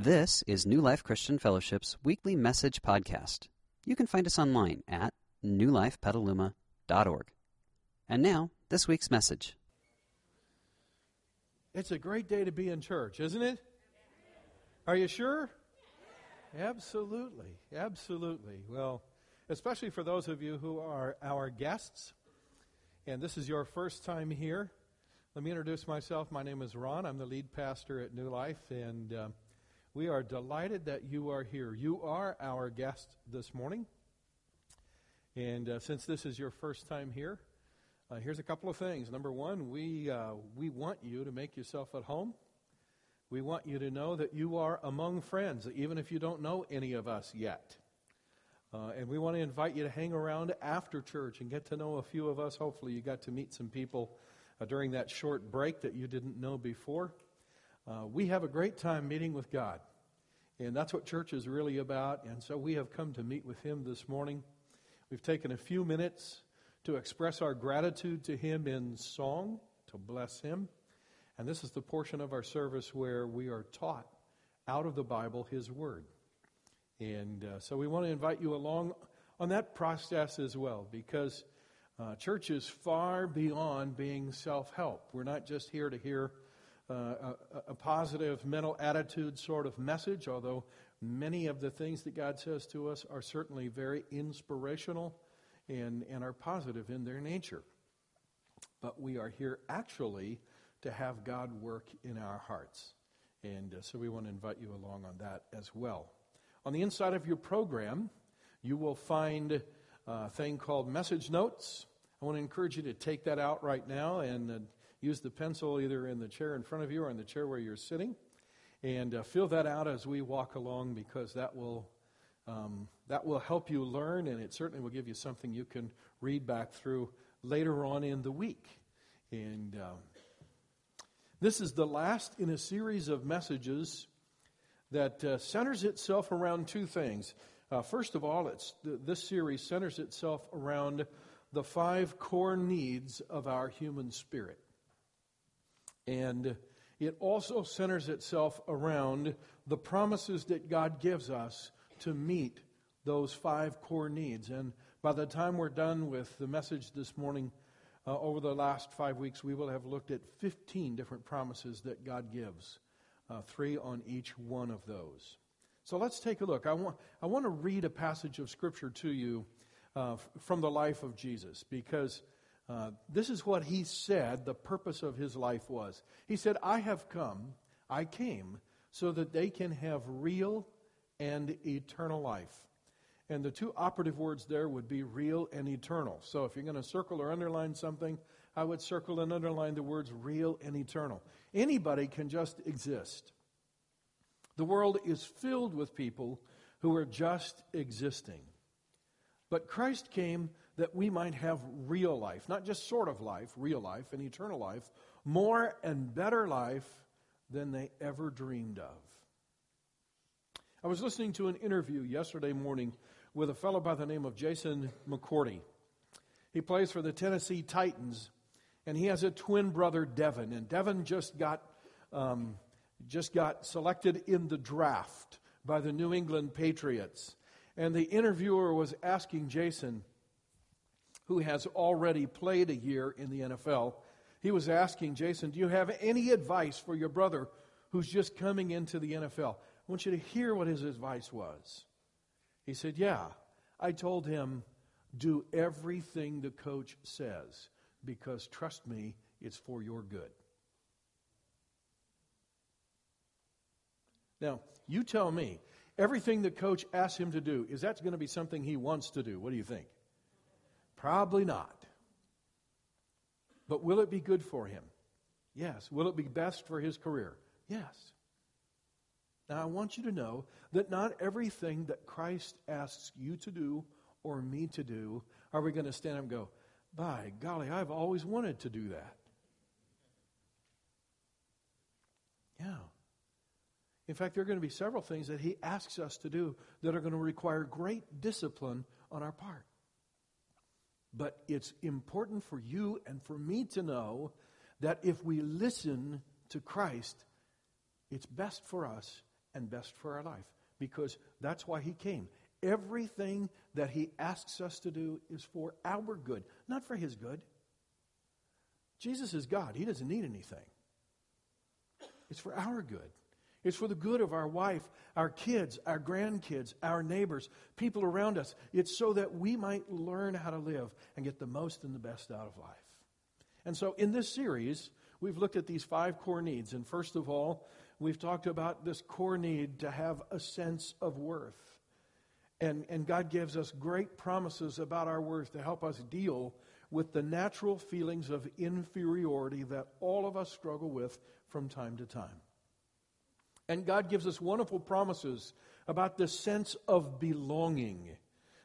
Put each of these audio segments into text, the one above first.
This is New Life Christian Fellowship's weekly message podcast. You can find us online at newlifepetaluma.org. And now, this week's message. It's a great day to be in church, isn't it? Are you sure? Absolutely. Absolutely. Well, especially for those of you who are our guests, and this is your first time here. Let me introduce myself. My name is Ron. I'm the lead pastor at New Life, and uh, we are delighted that you are here. You are our guest this morning. And uh, since this is your first time here, uh, here's a couple of things. Number one, we, uh, we want you to make yourself at home. We want you to know that you are among friends, even if you don't know any of us yet. Uh, and we want to invite you to hang around after church and get to know a few of us. Hopefully, you got to meet some people uh, during that short break that you didn't know before. Uh, we have a great time meeting with God. And that's what church is really about. And so we have come to meet with Him this morning. We've taken a few minutes to express our gratitude to Him in song, to bless Him. And this is the portion of our service where we are taught out of the Bible His Word. And uh, so we want to invite you along on that process as well because uh, church is far beyond being self help. We're not just here to hear uh, a, a, positive mental attitude sort of message, although many of the things that God says to us are certainly very inspirational and, and are positive in their nature. But we are here actually to have God work in our hearts. And uh, so we want to invite you along on that as well. On the inside of your program, you will find a thing called message notes. I want to encourage you to take that out right now and uh, use the pencil either in the chair in front of you or in the chair where you're sitting. And uh, fill that out as we walk along because that will, um, that will help you learn and it certainly will give you something you can read back through later on in the week. And um, this is the last in a series of messages that uh, centers itself around two things. Uh, first of all, it's, this series centers itself around the five core needs of our human spirit. And it also centers itself around the promises that God gives us to meet those five core needs. And by the time we're done with the message this morning, uh, over the last five weeks, we will have looked at 15 different promises that God gives, uh, three on each one of those. So let's take a look. I want, I want to read a passage of Scripture to you uh, from the life of Jesus because uh, this is what he said the purpose of his life was. He said, I have come, I came, so that they can have real and eternal life. And the two operative words there would be real and eternal. So if you're going to circle or underline something, I would circle and underline the words real and eternal. Anybody can just exist. The world is filled with people who are just existing. But Christ came that we might have real life, not just sort of life, real life and eternal life, more and better life than they ever dreamed of. I was listening to an interview yesterday morning with a fellow by the name of Jason McCourty. He plays for the Tennessee Titans, and he has a twin brother, Devin. And Devin just got, um, just got selected in the draft by the New England Patriots. And the interviewer was asking Jason, who has already played a year in the NFL, he was asking Jason, Do you have any advice for your brother who's just coming into the NFL? I want you to hear what his advice was. He said, Yeah. I told him, Do everything the coach says because trust me, it's for your good. Now, you tell me, everything the coach asks him to do, is that going to be something he wants to do? What do you think? Probably not. But will it be good for him? Yes. Will it be best for his career? Yes. Now, I want you to know that not everything that Christ asks you to do or me to do are we going to stand up and go, by golly, I've always wanted to do that. Yeah. In fact, there are going to be several things that he asks us to do that are going to require great discipline on our part. But it's important for you and for me to know that if we listen to Christ, it's best for us and best for our life because that's why He came. Everything that He asks us to do is for our good, not for His good. Jesus is God, He doesn't need anything. It's for our good. It's for the good of our wife, our kids, our grandkids, our neighbors, people around us. It's so that we might learn how to live and get the most and the best out of life. And so in this series, we've looked at these five core needs. And first of all, we've talked about this core need to have a sense of worth. And, and God gives us great promises about our worth to help us deal with the natural feelings of inferiority that all of us struggle with from time to time. And God gives us wonderful promises about the sense of belonging.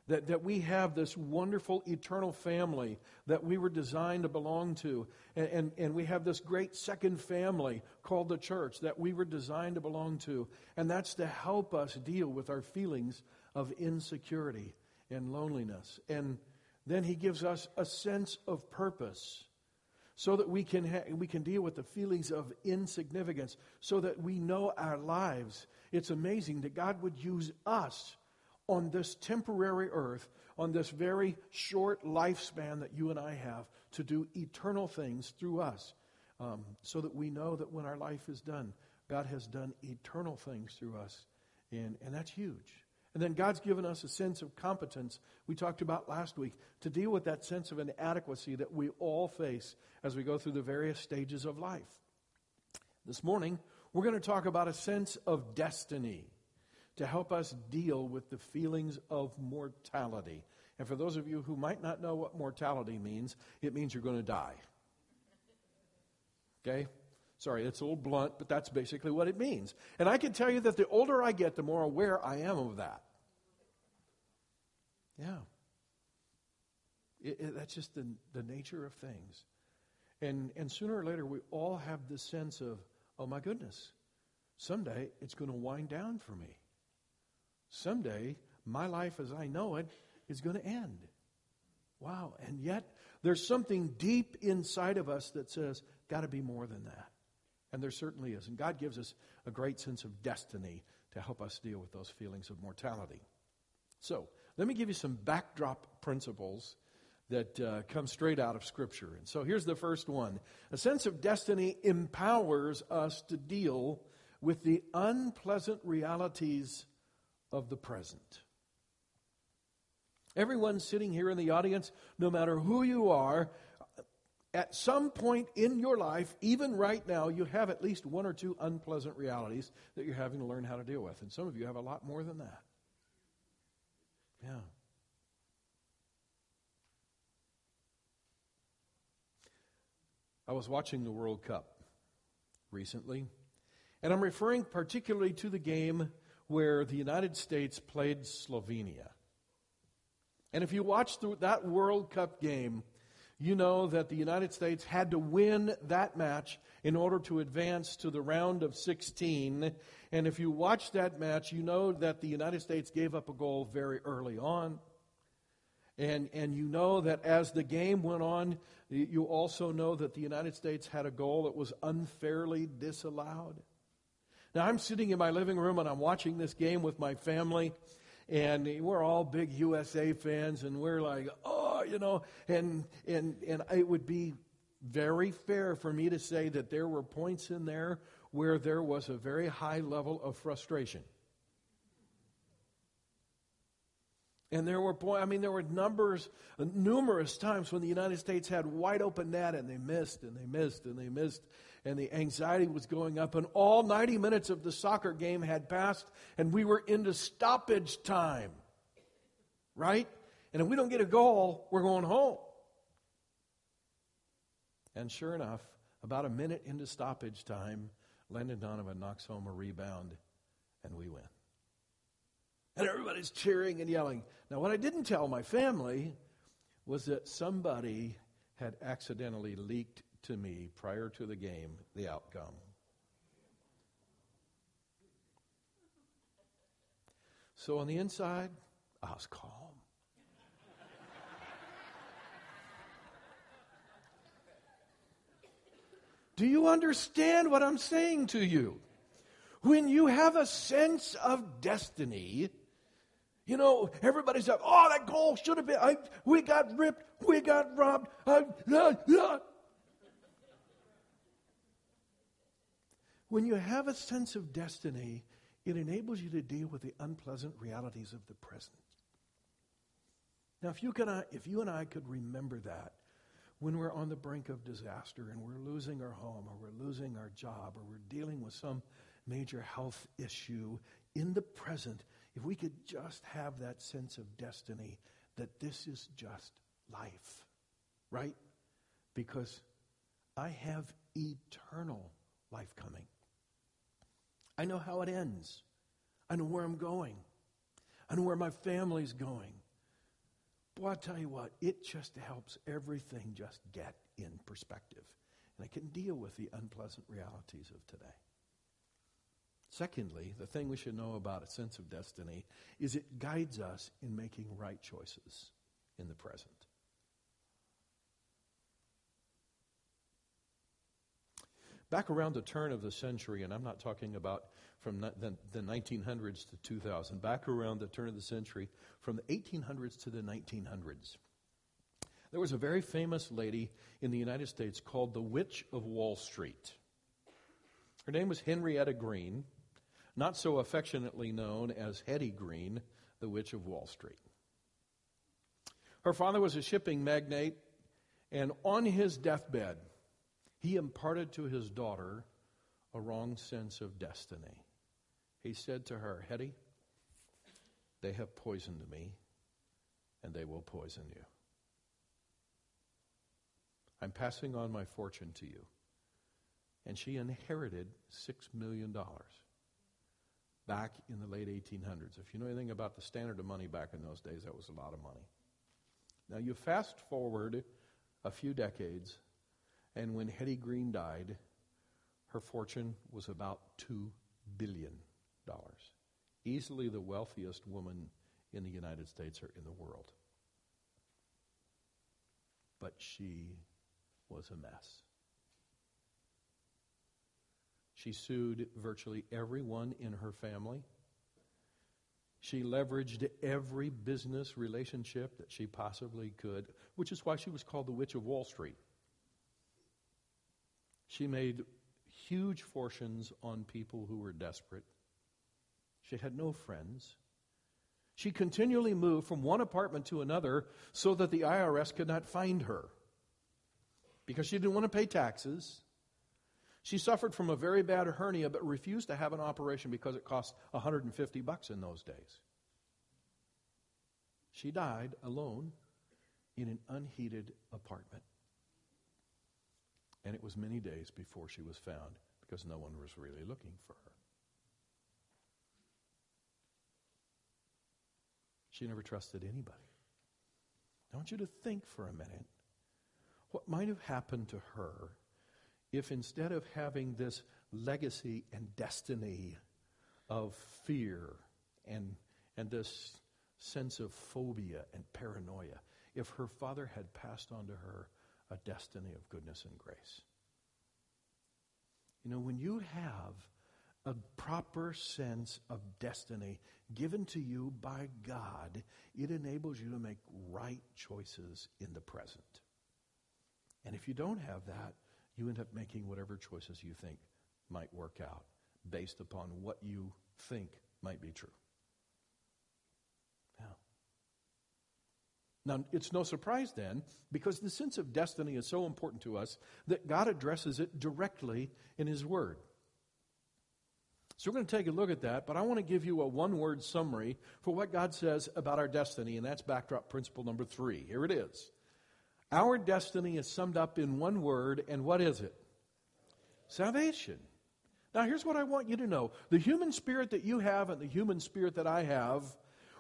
That, that we have this wonderful eternal family that we were designed to belong to. And, and, and, we have this great second family called the church that we were designed to belong to. And that's to help us deal with our feelings of insecurity and loneliness. And then he gives us a sense of purpose so that we can, ha- we can deal with the feelings of insignificance, so that we know our lives. It's amazing that God would use us on this temporary earth, on this very short lifespan that you and I have, to do eternal things through us, um, so that we know that when our life is done, God has done eternal things through us. And, and that's huge. And then God's given us a sense of competence, we talked about last week, to deal with that sense of inadequacy that we all face as we go through the various stages of life. This morning, we're going to talk about a sense of destiny to help us deal with the feelings of mortality. And for those of you who might not know what mortality means, it means you're going to die. Okay? Sorry, it's a little blunt, but that's basically what it means. And I can tell you that the older I get, the more aware I am of that. Yeah. It, it, that's just the, the nature of things. And, and sooner or later, we all have this sense of, oh my goodness, someday it's going to wind down for me. Someday, my life as I know it is going to end. Wow. And yet, there's something deep inside of us that says, got to be more than that. And there certainly is. And God gives us a great sense of destiny to help us deal with those feelings of mortality. So, let me give you some backdrop principles that uh, come straight out of Scripture. And so, here's the first one A sense of destiny empowers us to deal with the unpleasant realities of the present. Everyone sitting here in the audience, no matter who you are, at some point in your life, even right now, you have at least one or two unpleasant realities that you're having to learn how to deal with. And some of you have a lot more than that. Yeah. I was watching the World Cup recently, and I'm referring particularly to the game where the United States played Slovenia. And if you watch that World Cup game, you know that the United States had to win that match in order to advance to the round of 16. And if you watch that match, you know that the United States gave up a goal very early on. And, and you know that as the game went on, you also know that the United States had a goal that was unfairly disallowed. Now, I'm sitting in my living room and I'm watching this game with my family, and we're all big USA fans, and we're like, oh, you know, and, and, and it would be very fair for me to say that there were points in there where there was a very high level of frustration. And there were I mean, there were numbers, numerous times when the United States had wide open net and they missed and they missed and they missed, and the anxiety was going up. And all 90 minutes of the soccer game had passed, and we were into stoppage time. Right? And if we don't get a goal, we're going home. And sure enough, about a minute into stoppage time, Landon Donovan knocks home a rebound, and we win. And everybody's cheering and yelling. Now, what I didn't tell my family was that somebody had accidentally leaked to me prior to the game the outcome. So on the inside, I was calm. Do you understand what I'm saying to you? when you have a sense of destiny, you know, everybody's like, oh, that goal should have been, I, we got ripped, we got robbed. I, uh, uh. When you have a sense of destiny, it enables you to deal with the unpleasant realities of the present. Now, if you, can, if you and I could remember that when we're on the brink of disaster and we're losing our home or we're losing our job or we're dealing with some major health issue in the present, if we could just have that sense of destiny that this is just life, right? Because I have eternal life coming. I know how it ends. I know where I'm going. I know where my family's going. Boy, I tell you what, it just helps everything just get in perspective. And I can deal with the unpleasant realities of today. Secondly, the thing we should know about a sense of destiny is it guides us in making right choices in the present. Back around the turn of the century, and I'm not talking about from the, the 1900s to 2000, back around the turn of the century, from the 1800s to the 1900s, there was a very famous lady in the United States called the Witch of Wall Street. Her name was Henrietta Green, not so affectionately known as Hetty Green, the Witch of Wall Street. Her father was a shipping magnate, and on his deathbed, he imparted to his daughter a wrong sense of destiny. He said to her, Hetty, they have poisoned me, and they will poison you. I'm passing on my fortune to you. And she inherited $6 million back in the late 1800s. If you know anything about the standard of money back in those days, that was a lot of money. Now, you fast forward a few decades, and when Hetty Green died, her fortune was about $2 billion dollars. Easily the wealthiest woman in the United States or in the world. But she was a mess. She sued virtually everyone in her family. She leveraged every business relationship that she possibly could, which is why she was called the Witch of Wall Street. She made huge fortunes on people who were desperate. She had no friends. She continually moved from one apartment to another so that the IRS could not find her because she didn't want to pay taxes. She suffered from a very bad hernia but refused to have an operation because it cost 150 bucks in those days. She died alone in an unheated apartment. And it was many days before she was found because no one was really looking for her. She never trusted anybody. I want you to think for a minute what might have happened to her if instead of having this legacy and destiny of fear and, and this sense of phobia and paranoia, if her father had passed on to her a destiny of goodness and grace. You know, when you have a proper sense of destiny given to you by God, it enables you to make right choices in the present. And if you don't have that, you end up making whatever choices you think might work out based upon what you think might be true. Now, now, it's no surprise then, because the sense of destiny is so important to us, that God addresses it directly in His Word. So we're going to take a look at that, but I want to give you a one word summary for what God says about our destiny, and that's backdrop principle number three. Here it is. Our destiny is summed up in one word, and what is it? Salvation. Now, here's what I want you to know the human spirit that you have and the human spirit that I have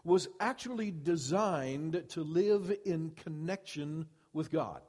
was actually designed to live in connection with God.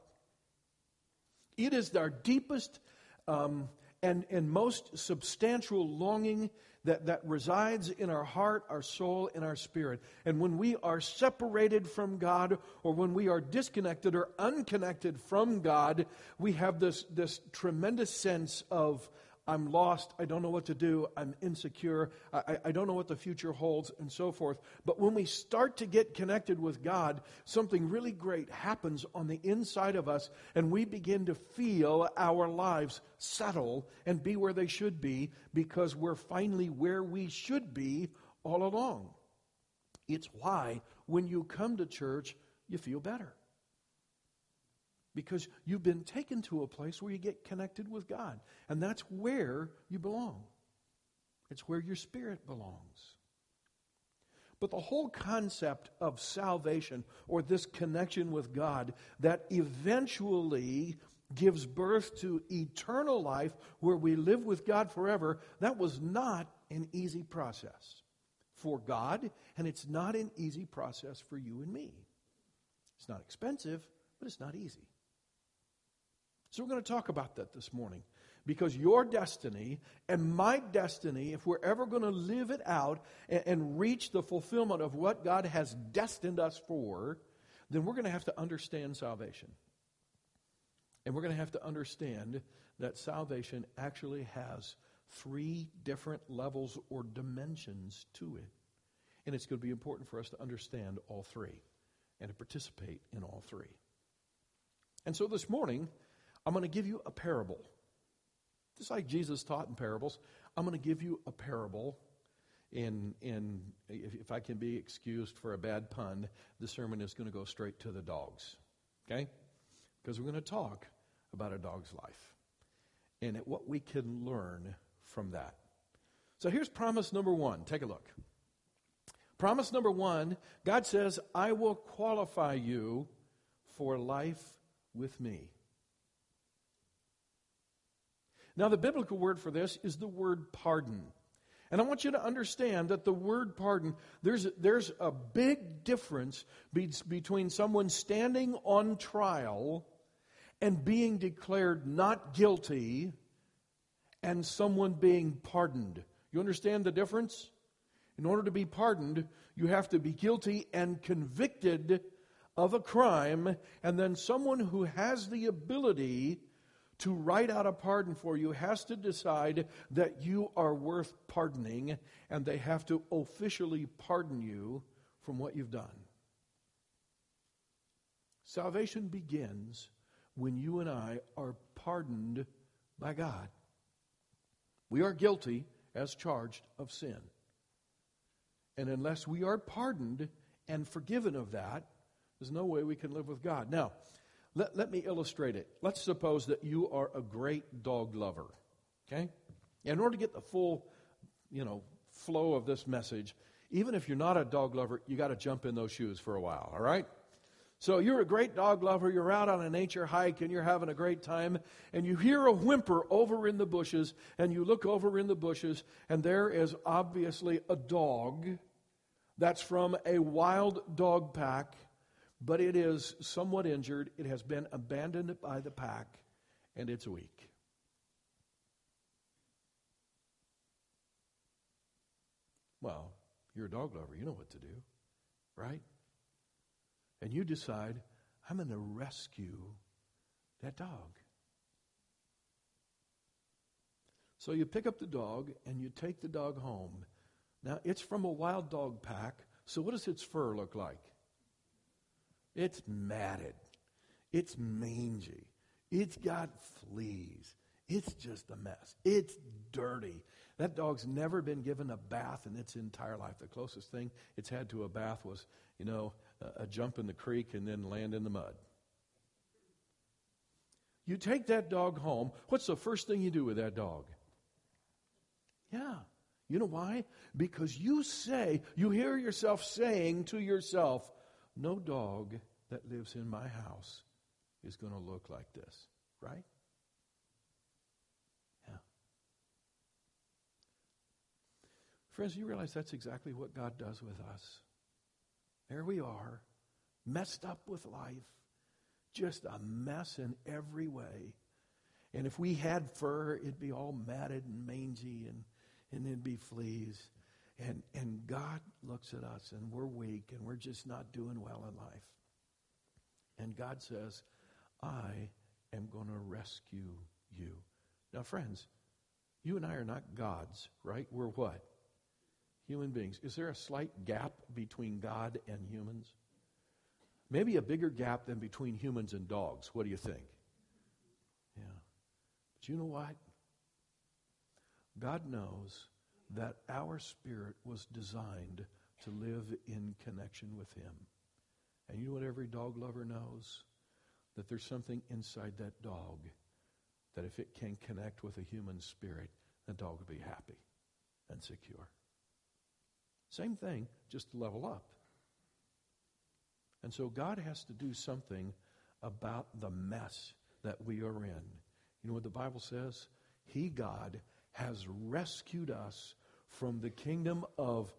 It is our deepest um, and, and most substantial longing that, that resides in our heart, our soul, and our spirit. And when we are separated from God, or when we are disconnected or unconnected from God, we have this, this tremendous sense of I'm lost. I don't know what to do. I'm insecure. I, I, don't know what the future holds, and so forth. But when we start to get connected with God, something really great happens on the inside of us, and we begin to feel our lives settle and be where they should be because we're finally where we should be all along. It's why when you come to church, you feel better because you've been taken to a place where you get connected with God. And that's where you belong, it's where your spirit belongs. But the whole concept of salvation or this connection with God that eventually gives birth to eternal life where we live with God forever, that was not an easy process for God, and it's not an easy process for you and me. It's not expensive, but it's not easy. So we're going to talk about that this morning. Because your destiny and my destiny, if we're ever going to live it out and, and reach the fulfillment of what God has destined us for, then we're going to have to understand salvation. And we're going to have to understand that salvation actually has three different levels or dimensions to it. And it's going to be important for us to understand all three and to participate in all three. And so this morning, I'm going to give you a parable. Just like Jesus taught in parables, I'm going to give you a parable. In, in if, if I can be excused for a bad pun, the sermon is going to go straight to the dogs. Okay? Because we're going to talk about a dog's life and what we can learn from that. So here's promise number one. Take a look. Promise number one God says, I will qualify you for life with me. Now, the biblical word for this is the word pardon. And I want you to understand that the word pardon, there's, there's a big difference be, between someone standing on trial and being declared not guilty and someone being pardoned. You understand the difference? In order to be pardoned, you have to be guilty and convicted of a crime, and then someone who has the ability to write out a pardon for you has to decide that you are worth pardoning, and they have to officially pardon you from what you've done. Salvation begins when you and I are pardoned by God. We are guilty as charged of sin. And unless we are pardoned and forgiven of that, there's no way we can live with God. Now, let, let me illustrate it. Let's suppose that you are a great dog lover. Okay? In order to get the full, you know, flow of this message, even if you're not a dog lover, you got to jump in those shoes for a while, all right? So you're a great dog lover, you're out on a nature hike and you're having a great time, and you hear a whimper over in the bushes, and you look over in the bushes, and there is obviously a dog that's from a wild dog pack but it is somewhat injured. It has been abandoned by the pack, and it's weak. Well, you're a dog lover. You know what to do, right? And you decide, I'm going to rescue that dog. So you pick up the dog and you take the dog home. Now, it's from a wild dog pack, so what does its fur look like? It's matted. It's mangy. It's got fleas. It's just a mess. It's dirty. That dog's never been given a bath in its entire life. The closest thing it's had to a bath was, you know, a, a jump in the creek and then land in the mud. You take that dog home. What's the first thing you do with that dog? Yeah. You know why? Because you say, you hear yourself saying to yourself, no dog that lives in my house is going to look like this, right? Yeah. Friends, you realize that's exactly what God does with us. There we are, messed up with life, just a mess in every way. And if we had fur, it'd be all matted and mangy and, and it'd be fleas. And, and God looks at us and we're weak and we're just not doing well in life. And God says, I am going to rescue you. Now, friends, You and I are not gods, right? We're what? Human beings. Is there a slight gap between God and humans? Maybe a bigger gap than between humans and dogs. What do you think? Yeah. But you know what? God knows that our spirit was designed to live in connection with Him. And you know what every dog lover knows? That there's something inside that dog that if it can connect with a human spirit, the dog will be happy and secure. Same thing, just to level up. And so God has to do something about the mess that we are in. You know what the Bible says? He, God, has rescued us from the kingdom of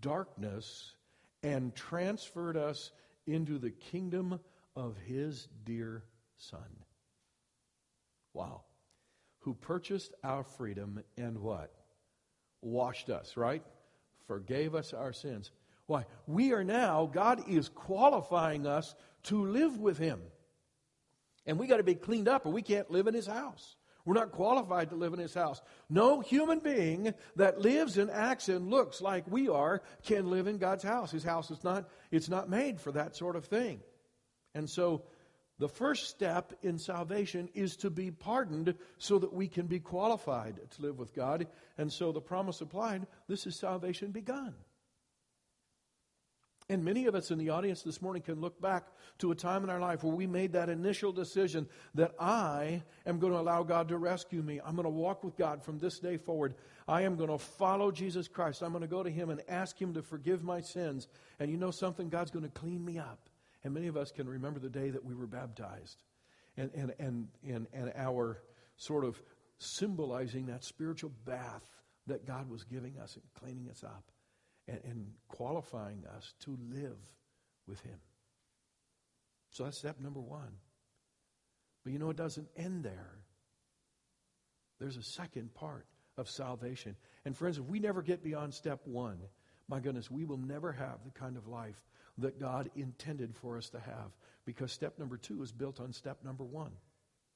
darkness and transferred us into the kingdom of His dear Son. Wow. Who purchased our freedom and what? Washed us, right? Forgave us our sins. Why? We are now, God is qualifying us to live with Him. And we got to be cleaned up or we can't live in His house. We're not qualified to live in his house. No human being that lives and acts and looks like we are can live in God's house. His house is not, it's not made for that sort of thing. And so the first step in salvation is to be pardoned so that we can be qualified to live with God. And so the promise applied, this is salvation begun. And many of us in the audience this morning can look back to a time in our life where we made that initial decision that I am going to allow God to rescue me. I'm going to walk with God from this day forward. I am going to follow Jesus Christ. I'm going to go to Him and ask Him to forgive my sins. And you know something? God's going to clean me up. And many of us can remember the day that we were baptized and, and, and, and, and our sort of symbolizing that spiritual bath that God was giving us and cleaning us up and, and qualifying us to live with Him. So that's step number one. But you know, it doesn't end there. There's a second part of salvation. And friends, if we never get beyond step one, my goodness, we will never have the kind of life that God intended for us to have because step number two is built on step number one.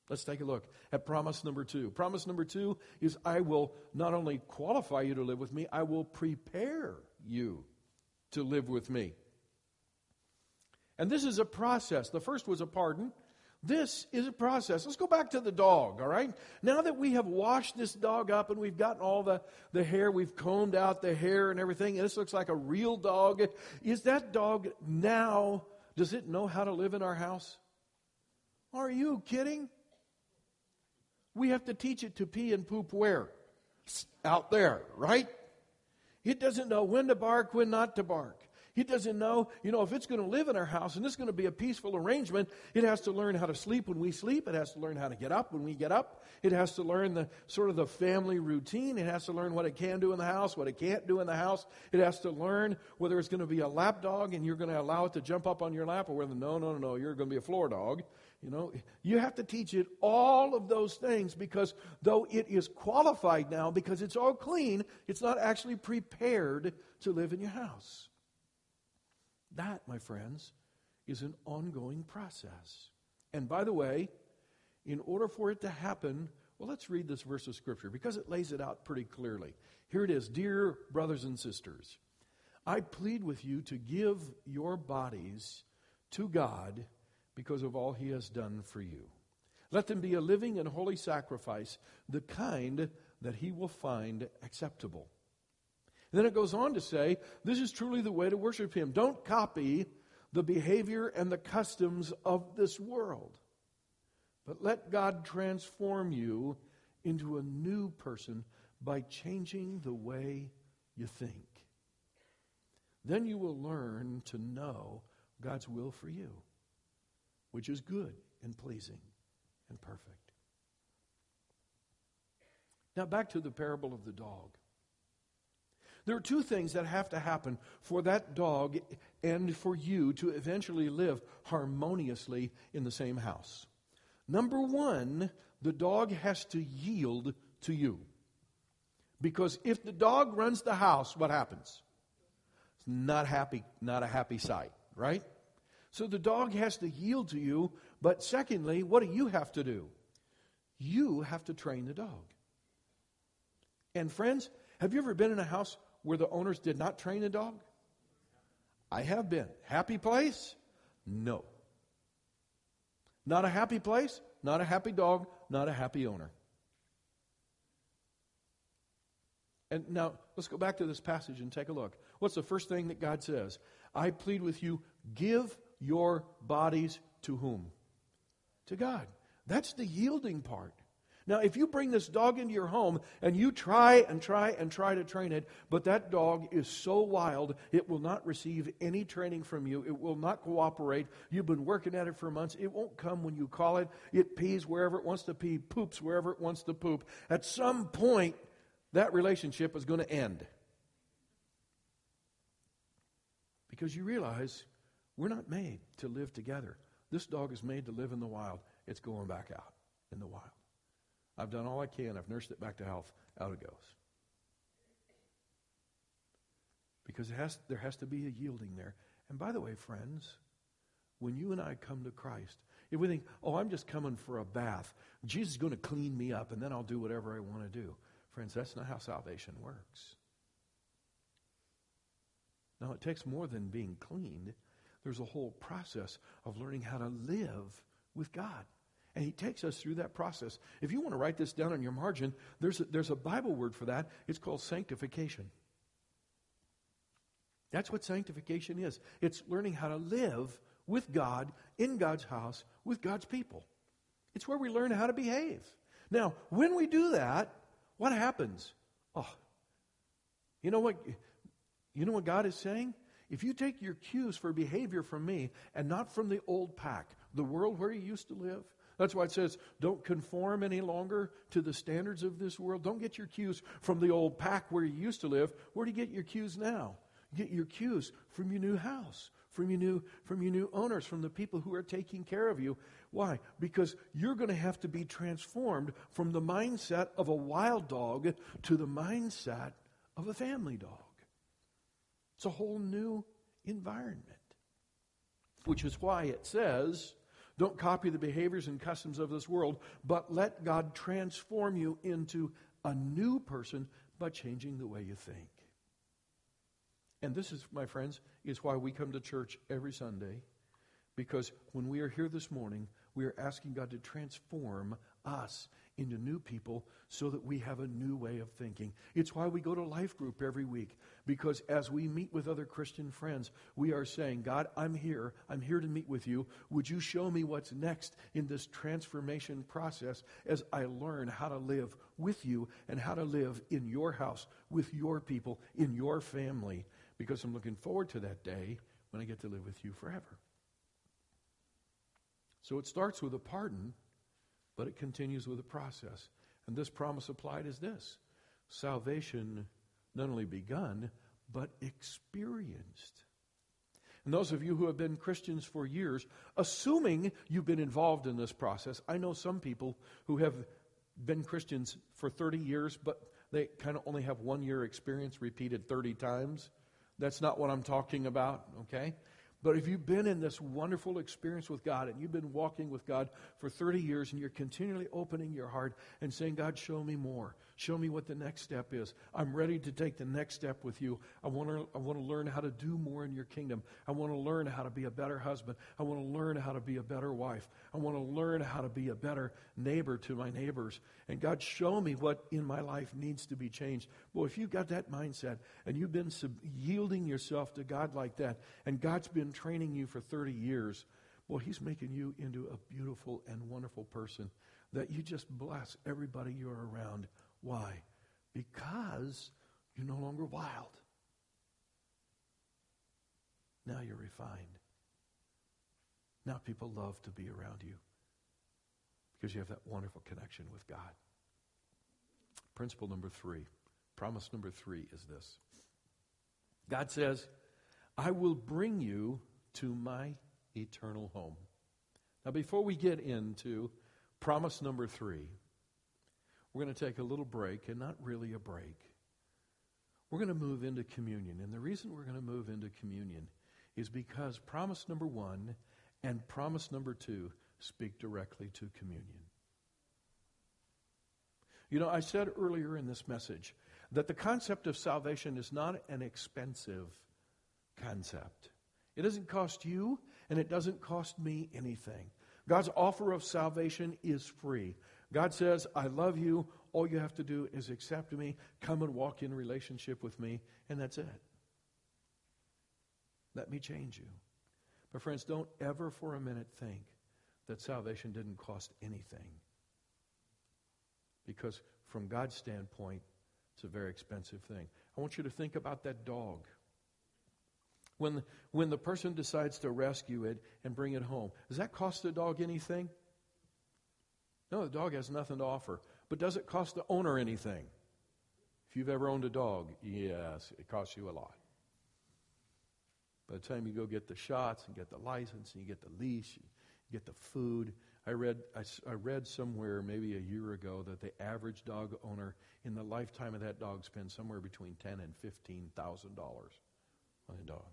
Let's take a look at promise number two. Promise number two is I will not only qualify you to live with me, I will prepare you to live with me. And this is a process. The first was a pardon. This is a process. Let's go back to the dog, all right? Now that we have washed this dog up and we've gotten all the, the hair, we've combed out the hair and everything, and this looks like a real dog, is that dog now, does it know how to live in our house? Are you kidding? We have to teach it to pee and poop where? Out there, right? It doesn't know when to bark, when not to bark. It doesn't know, you know, if it's going to live in our house and it's going to be a peaceful arrangement, it has to learn how to sleep when we sleep. It has to learn how to get up when we get up. It has to learn the sort of the family routine. It has to learn what it can do in the house, what it can't do in the house. It has to learn whether it's going to be a lap dog and you're going to allow it to jump up on your lap or whether, no, no, no, no, you're going to be a floor dog. You know, you have to teach it all of those things because though it is qualified now, because it's all clean, it's not actually prepared to live in your house. That, my friends, is an ongoing process. And by the way, in order for it to happen, well, let's read this verse of Scripture because it lays it out pretty clearly. Here it is Dear brothers and sisters, I plead with you to give your bodies to God because of all he has done for you. Let them be a living and holy sacrifice, the kind that he will find acceptable. And then it goes on to say, this is truly the way to worship him. Don't copy the behavior and the customs of this world, but let God transform you into a new person by changing the way you think. Then you will learn to know God's will for you which is good and pleasing and perfect. Now, back to the parable of the dog. There are two things that have to happen for that dog and for you to eventually live harmoniously in the same house. Number one, the dog has to yield to you. Because if the dog runs the house, what happens? It's not happy, not a happy sight, right? So the dog has to yield to you. But secondly, what do you have to do? You have to train the dog. And friends, have you ever been in a house where the owners did not train a dog? I have been. Happy place? No. Not a happy place, not a happy dog, not a happy owner. And now let's go back to this passage and take a look. What's the first thing that God says? I plead with you, give your bodies to whom? To God. That's the yielding part. Now, if you bring this dog into your home and you try and try and try to train it, but that dog is so wild, it will not receive any training from you. It will not cooperate. You've been working at it for months. It won't come when you call it. It pees wherever it wants to pee, poops wherever it wants to poop. At some point, that relationship is going to end. Because you realize we're not made to live together. This dog is made to live in the wild. It's going back out in the wild. I've done all I can. I've nursed it back to health. Out it goes. Because has, there has to be a yielding there. And by the way, friends, when you and I come to Christ, if we think, oh, I'm just coming for a bath, Jesus is going to clean me up and then I'll do whatever I want to do. Friends, that's not how salvation works. Now, it takes more than being cleaned. There's a whole process of learning how to live with God. And he takes us through that process. If you want to write this down on your margin, there's a, there's a Bible word for that. It's called sanctification. That's what sanctification is it's learning how to live with God, in God's house, with God's people. It's where we learn how to behave. Now, when we do that, what happens? Oh, you know what? You know what God is saying? If you take your cues for behavior from me and not from the old pack, the world where you used to live, that's why it says, don't conform any longer to the standards of this world. Don't get your cues from the old pack where you used to live. Where do you get your cues now? You get your cues from your new house, from your new, from your new owners, from the people who are taking care of you. Why? Because you're going to have to be transformed from the mindset of a wild dog to the mindset of a family dog. It's a whole new environment. Which is why it says, don't copy the behaviors and customs of this world, but let God transform you into a new person by changing the way you think. And this is, my friends, is why we come to church every Sunday. Because when we are here this morning, we are asking God to transform us into new people so that we have a new way of thinking. It's why we go to life group every week because as we meet with other Christian friends, we are saying, God, I'm here. I'm here to meet with you. Would you show me what's next in this transformation process as I learn how to live with you and how to live in your house, with your people, in your family? Because I'm looking forward to that day when I get to live with you forever. So it starts with a pardon but it continues with a process. And this promise applied is this salvation not only begun, but experienced. And those of you who have been Christians for years, assuming you've been involved in this process, I know some people who have been Christians for 30 years, but they kind of only have one year experience repeated 30 times. That's not what I'm talking about, okay? But if you've been in this wonderful experience with God and you've been walking with God for 30 years and you're continually opening your heart and saying, God, show me more. Show me what the next step is. I'm ready to take the next step with you. I want to, I want to learn how to do more in your kingdom. I want to learn how to be a better husband. I want to learn how to be a better wife. I want to learn how to be a better neighbor to my neighbors. And God, show me what in my life needs to be changed. Well, if you've got that mindset and you've been sub- yielding yourself to God like that, and God's been training you for 30 years, well, He's making you into a beautiful and wonderful person that you just bless everybody you're around why? Because you're no longer wild. Now you're refined. Now people love to be around you because you have that wonderful connection with God. Principle number three, promise number three is this God says, I will bring you to my eternal home. Now, before we get into promise number three, we're going to take a little break, and not really a break. We're going to move into communion. And the reason we're going to move into communion is because promise number one and promise number two speak directly to communion. You know, I said earlier in this message that the concept of salvation is not an expensive concept. It doesn't cost you, and it doesn't cost me anything. God's offer of salvation is free. God says, I love you. All you have to do is accept me, come and walk in relationship with me, and that's it. Let me change you. But, friends, don't ever for a minute think that salvation didn't cost anything. Because, from God's standpoint, it's a very expensive thing. I want you to think about that dog. When, when the person decides to rescue it and bring it home, does that cost the dog anything? No, the dog has nothing to offer. But does it cost the owner anything? If you've ever owned a dog, yes, it costs you a lot. By the time you go get the shots and get the license and you get the leash, you get the food. I read, I, I read somewhere maybe a year ago that the average dog owner in the lifetime of that dog spends somewhere between ten and fifteen thousand dollars on a dog.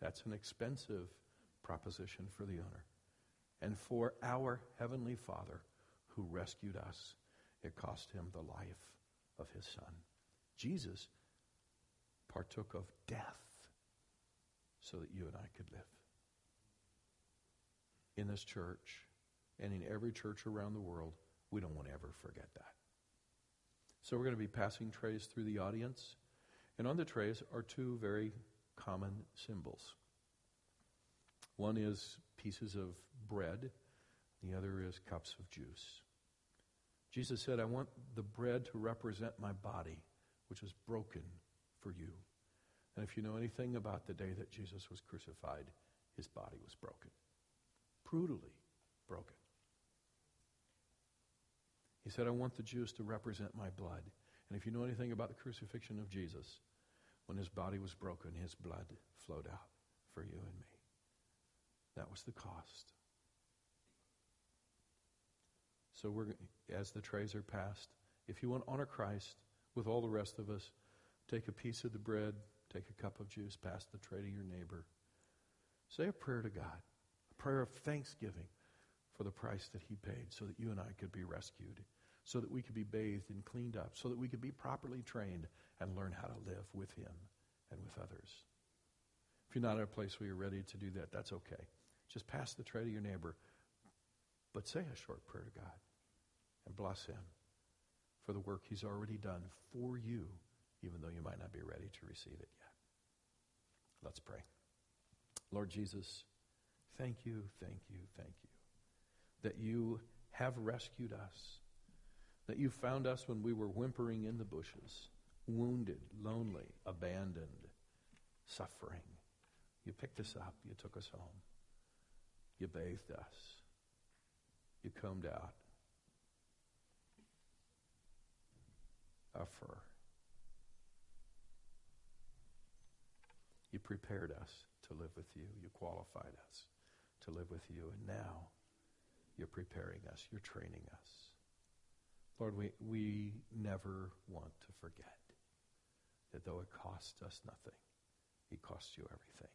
That's an expensive proposition for the owner. And for our Heavenly Father who rescued us, it cost him the life of his Son. Jesus partook of death so that you and I could live. In this church and in every church around the world, we don't want to ever forget that. So we're going to be passing trays through the audience. And on the trays are two very common symbols. One is pieces of bread, the other is cups of juice. Jesus said, I want the bread to represent my body, which was broken for you. And if you know anything about the day that Jesus was crucified, his body was broken, brutally broken. He said, I want the juice to represent my blood. And if you know anything about the crucifixion of Jesus, when his body was broken, his blood flowed out for you and me. That was the cost. So we're as the trays are passed, if you want to honor Christ with all the rest of us, take a piece of the bread, take a cup of juice, pass the tray to your neighbor. Say a prayer to God, a prayer of thanksgiving for the price that he paid so that you and I could be rescued, so that we could be bathed and cleaned up, so that we could be properly trained and learn how to live with him and with others. If you're not at a place where you're ready to do that, that's okay. Just pass the tray to your neighbor, but say a short prayer to God and bless him for the work he's already done for you, even though you might not be ready to receive it yet. Let's pray. Lord Jesus, thank you, thank you, thank you that you have rescued us, that you found us when we were whimpering in the bushes, wounded, lonely, abandoned, suffering. You picked us up, you took us home. You bathed us. You combed out our fur. You prepared us to live with you. You qualified us to live with you. And now you're preparing us. You're training us. Lord, we, we never want to forget that though it cost us nothing, it cost you everything.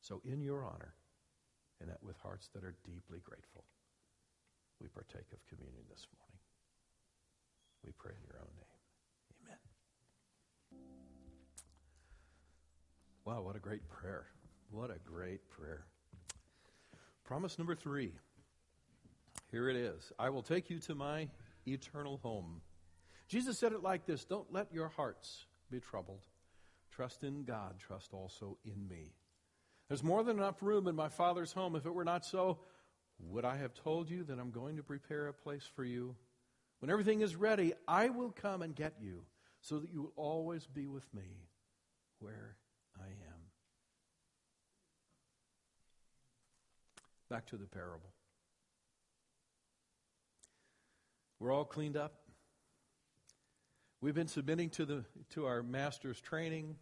So in your honor, and that with hearts that are deeply grateful, we partake of communion this morning. We pray in your own name. Amen. Wow, what a great prayer. What a great prayer. Promise number three. Here it is I will take you to my eternal home. Jesus said it like this Don't let your hearts be troubled. Trust in God, trust also in me. There's more than enough room in my Father's home. If it were not so, would I have told you that I'm going to prepare a place for you? When everything is ready, I will come and get you so that you will always be with me where I am. Back to the parable. We're all cleaned up. We've been submitting to, the, to our master's training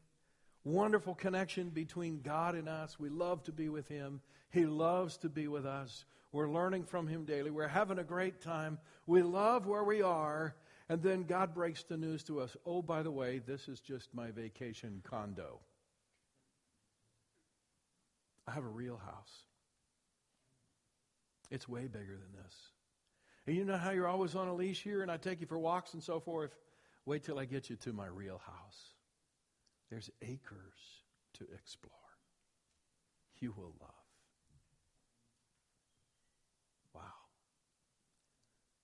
wonderful connection between God and us. We love to be with Him. He loves to be with us. We're learning from Him daily. We're having a great time. We love where we are. And then God breaks the news to us oh, by the way, this is just my vacation condo. I have a real house. It's way bigger than this. And you know how you're always on a leash here and I take you for walks and so forth? Wait till I get you to my real house. There's acres to explore. You will love. Wow.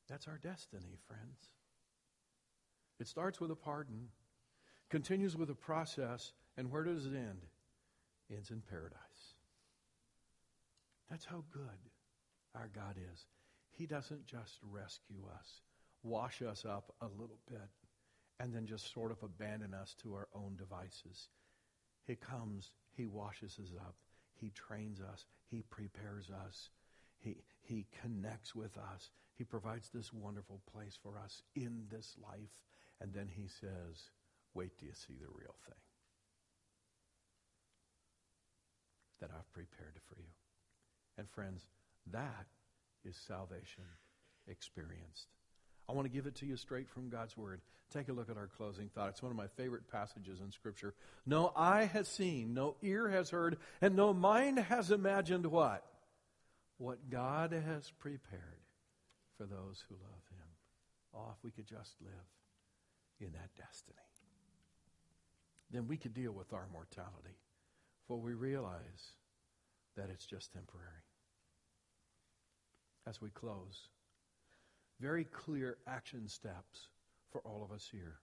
That's our destiny, friends. It starts with a pardon, continues with a process, and where does it end? Ends in paradise. That's how good our God is. He doesn't just rescue us, wash us up a little bit, and then just sort of abandon us to our own devices. He comes, He washes us up, He trains us, He prepares us, He, he connects with us, He provides this wonderful place for us in this life, and then He says, Wait till you see the real thing that I've prepared for you. And friends, that is salvation experienced. I want to give it to you straight from God's Word. Take a look at our closing thought. It's one of my favorite passages in Scripture. No eye has seen, no ear has heard, and no mind has imagined what? What God has prepared for those who love Him. Oh, if we could just live in that destiny. Then we could deal with our mortality, for we realize that it's just temporary as we close. Very clear action steps for all of us here.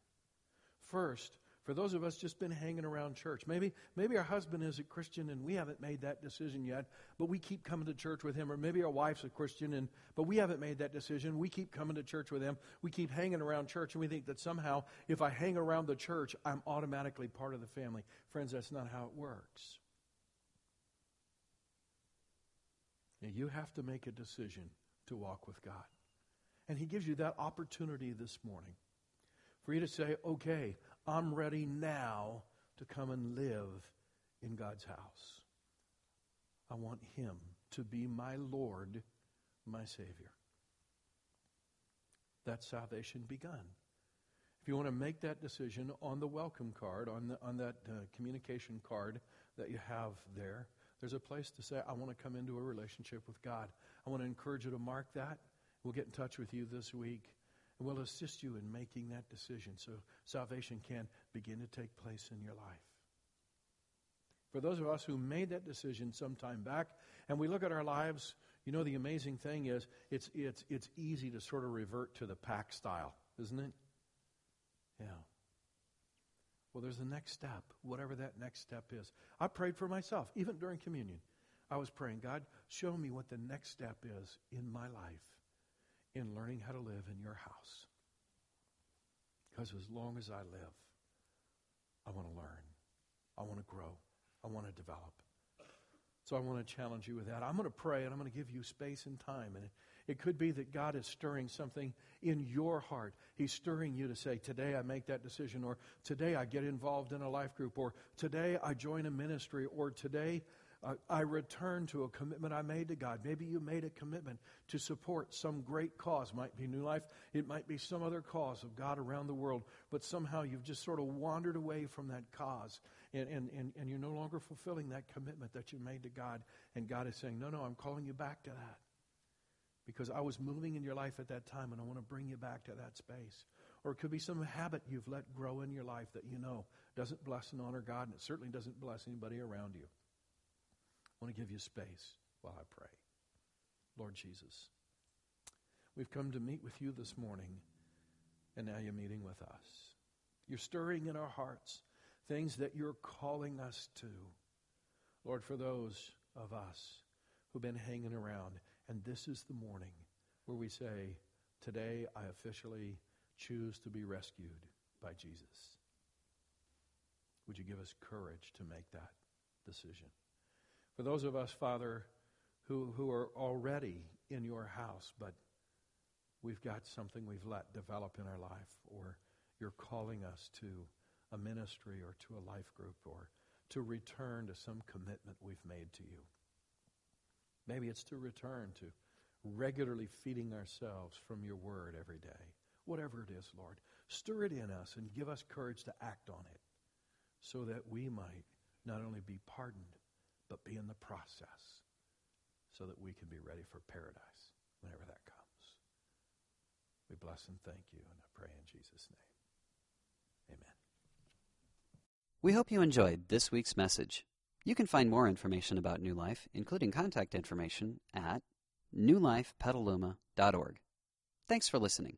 First, for those of us just been hanging around church, maybe maybe our husband is a Christian and we haven't made that decision yet, but we keep coming to church with him, or maybe our wife's a Christian and but we haven't made that decision. We keep coming to church with him. We keep hanging around church, and we think that somehow if I hang around the church, I'm automatically part of the family. Friends, that's not how it works. You have to make a decision to walk with God. And He gives you that opportunity this morning for you to say, okay, I'm ready now to come and live in God's house. I want Him to be my Lord, my Savior. That's salvation begun. If you want to make that decision on the welcome card, on, the, on that uh, communication card that you have there, there's a place to say, I want to come into a relationship with God. I want to encourage you to mark that. We'll get in touch with you this week, and we'll assist you in making that decision so salvation can begin to take place in your life. For those of us who made that decision some time back, and we look at our lives, you know, the amazing thing is it's, it's, it's easy to sort of revert to the pack style, isn't it? Yeah. Well, there's the next step, whatever that next step is. I prayed for myself, even during communion. I was praying, God, show me what the next step is in my life in learning how to live in your house. Because as long as I live, I want to learn, I want to grow, I want to develop. So I want to challenge you with that. I'm going to pray and I'm going to give you space and time. And it, it could be that God is stirring something in your heart. He's stirring you to say, Today I make that decision, or today I get involved in a life group, or today I join a ministry, or today I return to a commitment I made to God. Maybe you made a commitment to support some great cause. It might be New Life, it might be some other cause of God around the world, but somehow you've just sort of wandered away from that cause and, and, and, and you're no longer fulfilling that commitment that you made to God. And God is saying, No, no, I'm calling you back to that. Because I was moving in your life at that time and I want to bring you back to that space. Or it could be some habit you've let grow in your life that you know doesn't bless and honor God, and it certainly doesn't bless anybody around you. I want to give you space while I pray. Lord Jesus, we've come to meet with you this morning, and now you're meeting with us. You're stirring in our hearts things that you're calling us to. Lord, for those of us who've been hanging around, and this is the morning where we say, Today I officially choose to be rescued by Jesus. Would you give us courage to make that decision? For those of us, Father, who, who are already in your house, but we've got something we've let develop in our life, or you're calling us to a ministry or to a life group, or to return to some commitment we've made to you. Maybe it's to return to regularly feeding ourselves from your word every day. Whatever it is, Lord, stir it in us and give us courage to act on it so that we might not only be pardoned, but be in the process so that we can be ready for paradise whenever that comes. We bless and thank you, and I pray in Jesus' name. Amen. We hope you enjoyed this week's message. You can find more information about New Life, including contact information, at newlifepetaluma.org. Thanks for listening.